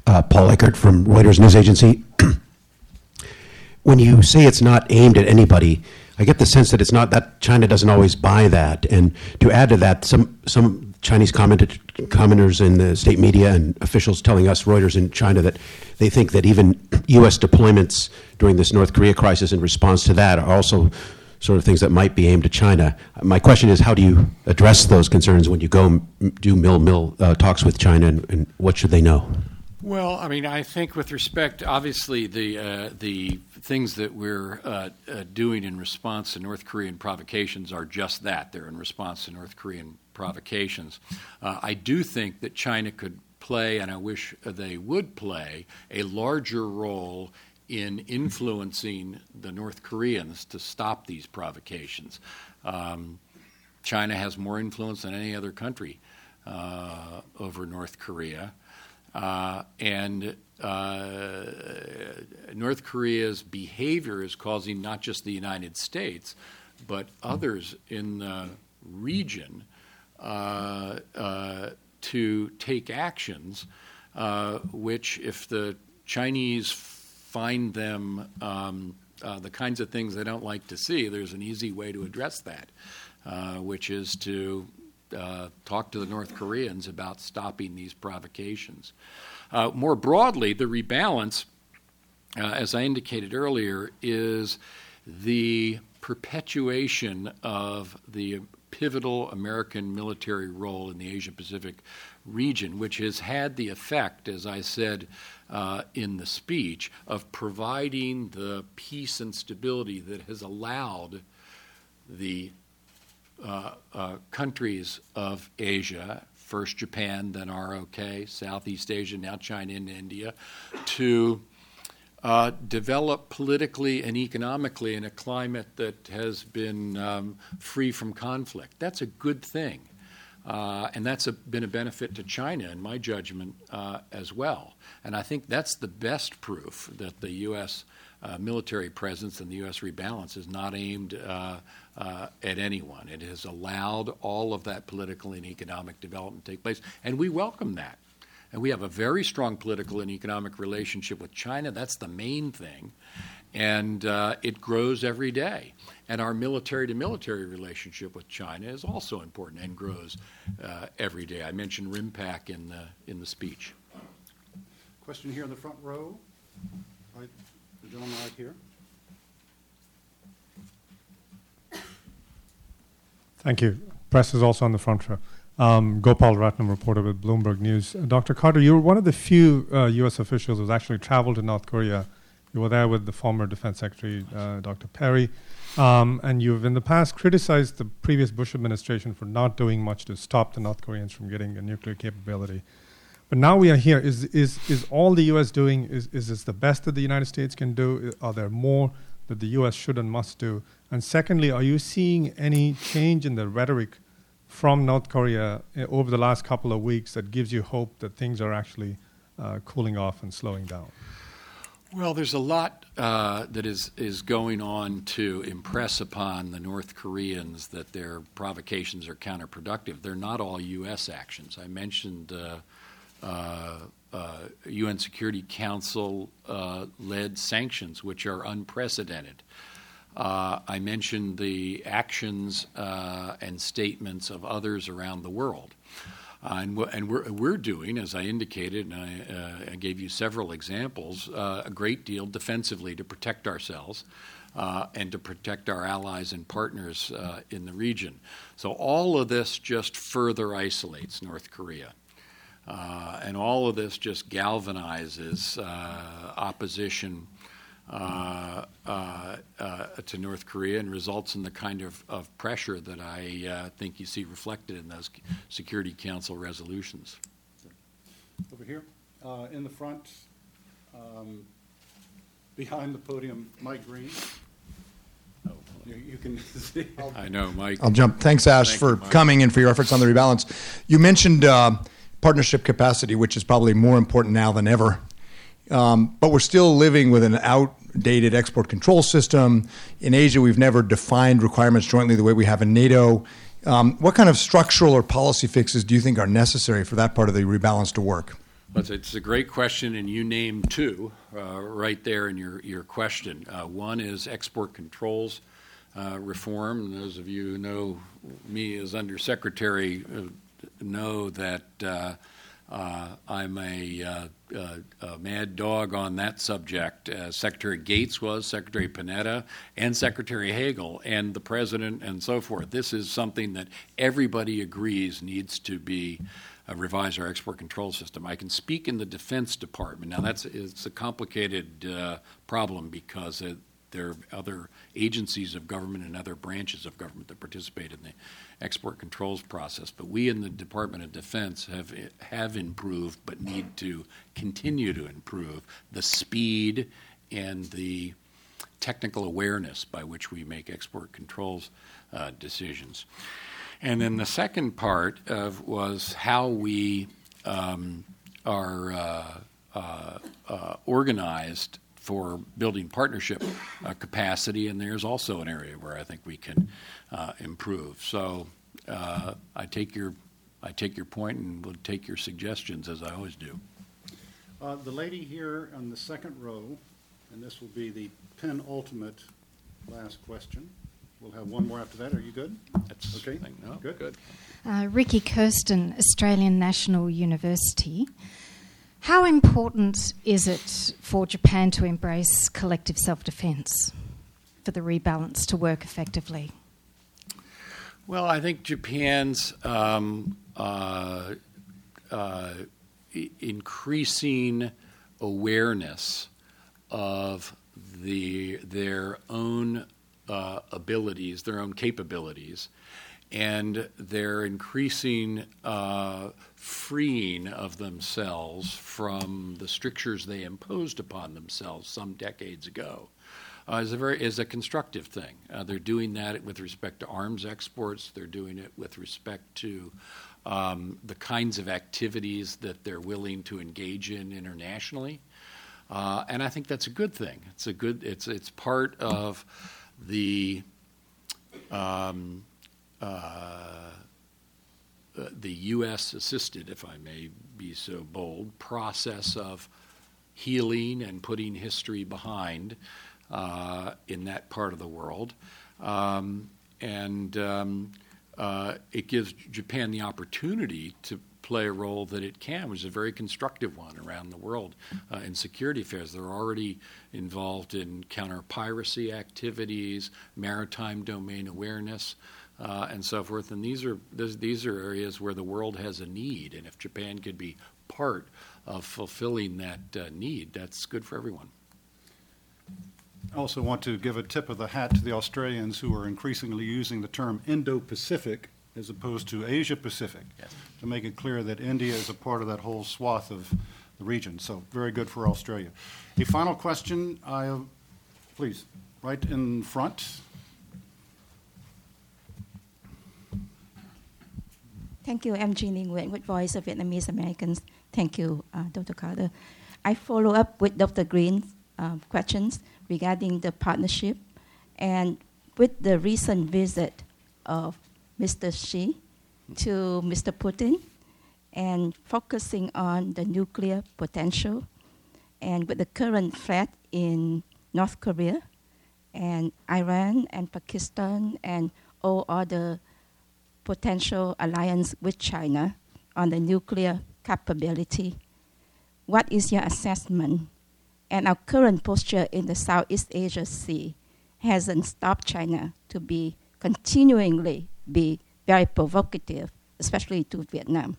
Uh, Paul Eckert from Reuters News Agency. [clears throat] when you say it's not aimed at anybody, I get the sense that it's not that China doesn't always buy that. And to add to that, some some Chinese commenters in the state media and officials telling us Reuters in China that they think that even U.S. deployments during this North Korea crisis in response to that are also sort of things that might be aimed at China. My question is, how do you address those concerns when you go do mil-mil uh, talks with China, and, and, what should they know? Well, I mean, I think with respect, obviously, the uh, the things that we're uh, uh doing in response to North Korean provocations are just that. They're in response to North Korean provocations. Uh, I do think that China could play, and I wish they would play, a larger role in influencing the North Koreans to stop these provocations. Um, China has more influence than any other country uh, over North Korea. Uh, and uh, North Korea's behavior is causing not just the United States, but others in the region uh, uh, to take actions uh, which, if the Chinese find them um, uh, the kinds of things they don't like to see, there's an easy way to address that, which is to uh, talk to the North Koreans about stopping these provocations. Uh, more broadly, the rebalance, uh, as I indicated earlier, is the perpetuation of the pivotal American military role in the Asia Pacific region, which has had the effect, as I said uh, in the speech, of providing the peace and stability that has allowed the uh, uh, countries of Asia, first Japan, then ROK, Southeast Asia, now China and India, to uh, develop politically and economically in a climate that has been um, free from conflict. That's a good thing. Uh, and that's a, been a benefit to China, in my judgment, uh, as well. And I think that's the best proof that the U.S. Uh, military presence and the U.S. rebalance is not aimed uh, uh, at anyone. It has allowed all of that political and economic development to take place, and we welcome that. And we have a very strong political and economic relationship with China. That's the main thing. And uh, it grows every day. And our military to military relationship with China is also important and grows uh, every day. I mentioned RIMPAC in the, in the speech. Question here in the front row. Right, gentleman right here. Thank you. Press is also on the front row. Um, Gopal Ratnam, reporter with Bloomberg News. Uh, Dr. Carter, you were one of the few uh, U.S. officials who's actually traveled to North Korea You were there with the former Defense Secretary, uh, Dr. Perry. Um, and you've in the past criticized the previous Bush administration for not doing much to stop the North Koreans from getting a nuclear capability. But now we are here. Is, is, is all the U.S. doing, is, is this the best that the United States can do? Are there more that the U.S. should and must do? And secondly, are you seeing any change in the rhetoric from North Korea uh, over the last couple of weeks that gives you hope that things are actually uh, cooling off and slowing down? Well, there's a lot uh, that is, is going on to impress upon the North Koreans that their provocations are counterproductive. They're not all U.S. actions. I mentioned uh, UN uh, Security Council uh, led sanctions, which are unprecedented. Uh, I mentioned the actions and statements of others around the world. Uh, and, and we're, we're, doing, as I indicated, and I, uh, I gave you several examples, uh, a great deal defensively to protect ourselves uh, and to protect our allies and partners uh, in the region. So all of this just further isolates North Korea. Uh, and all of this just galvanizes opposition uh, uh, uh, to North Korea and results in the kind of, of pressure that I uh, think you see reflected in those Security Council resolutions. Over here, uh, in the front, um, behind the podium, Mike Green. Oh, you, you can [laughs] see. I know, Mike. I'll jump. Thanks, Ash, Thank for you, coming and for your efforts on the rebalance. You mentioned partnership capacity, which is probably more important now than ever. Um, but we're still living with an outdated export control system. In Asia, we've never defined requirements jointly the way we have in NATO. Um, what kind of structural or policy fixes do you think are necessary for that part of the rebalance to work? It's a great question, and you named two uh, right there in your, your question. Uh, one is export controls uh, reform. Those of you who know me as Undersecretary uh, know that uh, uh, I'm a, uh, uh, a, mad dog on that subject. Secretary Gates was, Secretary Panetta, and Secretary Hagel, and the President, and so forth. This is something that everybody agrees needs to be uh, revise our export control system. I can speak in the Defense Department. Now, that's it's a complicated uh, problem because it, there are other agencies of government and other branches of government that participate in the export controls process. But we in the Department of Defense have have improved, but need to continue to improve the speed and the technical awareness by which we make export controls uh, decisions. And then the second part of was how we um, are uh, uh, uh organized for building partnership uh, capacity, and there's also an area where I think we can uh, improve. So uh, I take your I take your point and will take your suggestions as I always do. Uh, the lady here on the second row, and this will be the penultimate last question. We'll have one more after that. Are you good? That's okay. No, good. Good. Uh, Rikki Kersten, Australian National University. How important is it for Japan to embrace collective self defense for the rebalance to work effectively? Well, I think Japan's um, uh, uh, increasing awareness of the their own uh, abilities, their own capabilities, and their increasing uh, freeing of themselves from the strictures they imposed upon themselves some decades ago. Uh, is a very is a constructive thing. Uh, they're doing that with respect to arms exports. They're doing it with respect to um, the kinds of activities that they're willing to engage in internationally, uh, and I think that's a good thing. It's a good. It's it's part of the um, uh, the U.S. assisted, if I may be so bold, process of healing and putting history behind uh, in that part of the world. Um, and um, uh, it gives Japan the opportunity to play a role that it can, which is a very constructive one around the world uh, in security affairs. They're already involved in counter piracy activities, maritime domain awareness uh, and so forth. And these are these are areas where the world has a need, and if Japan could be part of fulfilling that uh, need, that's good for everyone. I also want to give a tip of the hat to the Australians who are increasingly using the term Indo-Pacific as opposed to Asia-Pacific to make it clear that India is a part of that whole swath of the region. So very good for Australia. A final question, I, please, right in front. Thank you. I'm Jean Ling with Voice of Vietnamese Americans. Thank you, uh, Dr. Carter. I follow up with Dr. Green's uh, questions regarding the partnership and with the recent visit of Mr. Xi to Mr. Putin and focusing on the nuclear potential and with the current threat in North Korea and Iran and Pakistan and all other potential alliance with China on the nuclear capability. What is your assessment? And our current posture in the Southeast Asia Sea hasn't stopped China to be continually be very provocative, especially to Vietnam.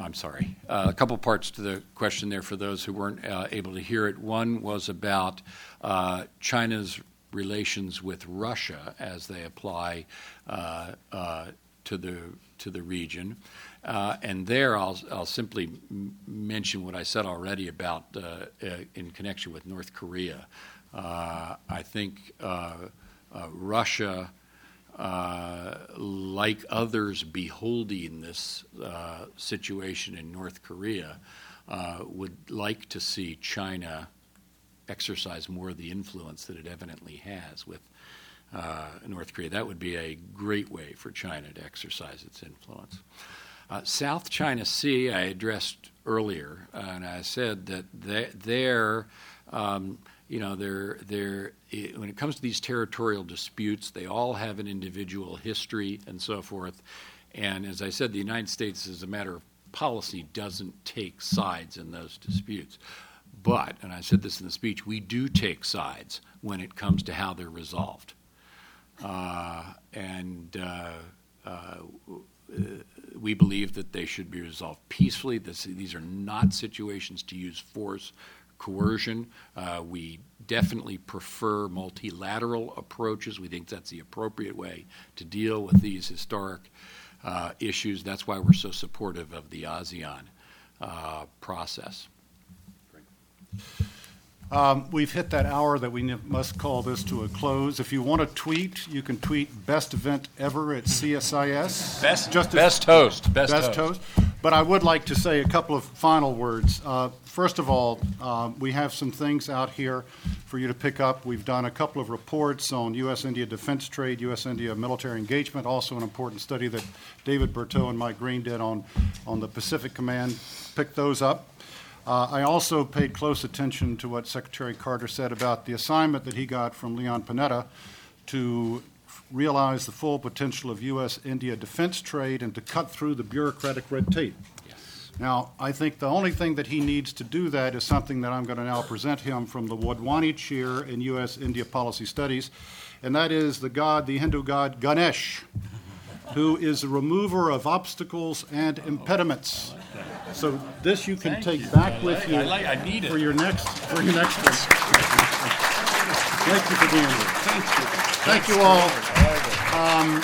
I'm sorry. Uh, a couple parts to the question there for those who weren't uh, able to hear it. One was about uh, China's relations with Russia as they apply uh, uh, to the to the region, uh, and there I'll I'll simply m- mention what I said already about in connection with North Korea. I think Russia uh, like others beholding this uh, situation in North Korea, uh, would like to see China exercise more of the influence that it evidently has with uh, North Korea. That would be a great way for China to exercise its influence. Uh, South China Sea, I addressed earlier, and I said that there. Um, you know, they're, they're, when it comes to these territorial disputes, they all have an individual history and so forth. And as I said, the United States, as a matter of policy, doesn't take sides in those disputes. But, and I said this in the speech, we do take sides when it comes to how they're resolved. Uh, and uh, uh, we believe that they should be resolved peacefully. This, these are not situations to use force coercion. Uh, we definitely prefer multilateral approaches. We think that's the appropriate way to deal with these historic uh, issues. That's why we're so supportive of the ASEAN uh, process. Um, we've hit that hour that we must call this to a close. If you want to tweet, you can tweet best event ever at CSIS. Best, Just best host. Best, best host. host. But I would like to say a couple of final words. Uh, first of all, uh, we have some things out here for you to pick up. We've done a couple of reports on U.S. India defense trade, U.S. India military engagement, also an important study that David Berteau and Mike Green did on, on the Pacific Command. Pick those up. Uh, I also paid close attention to what Secretary Carter said about the assignment that he got from Leon Panetta to realize the full potential of U.S. India defense trade and to cut through the bureaucratic red tape. Yes. Now, I think the only thing that he needs to do that is something that I'm going to now present him from the Wadhwani Chair in U.S. India Policy Studies, and that is the god, the Hindu god Ganesh, [laughs] who is a remover of obstacles and oh, impediments. So this you can Thank take you. back with you I like, I for your next for your next one. [laughs] Thank you for being here. Thank you. Thank you all. Um,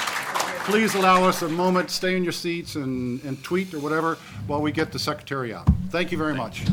please allow us a moment, stay in your seats and, and tweet or whatever while we get the secretary out. Thank you very much.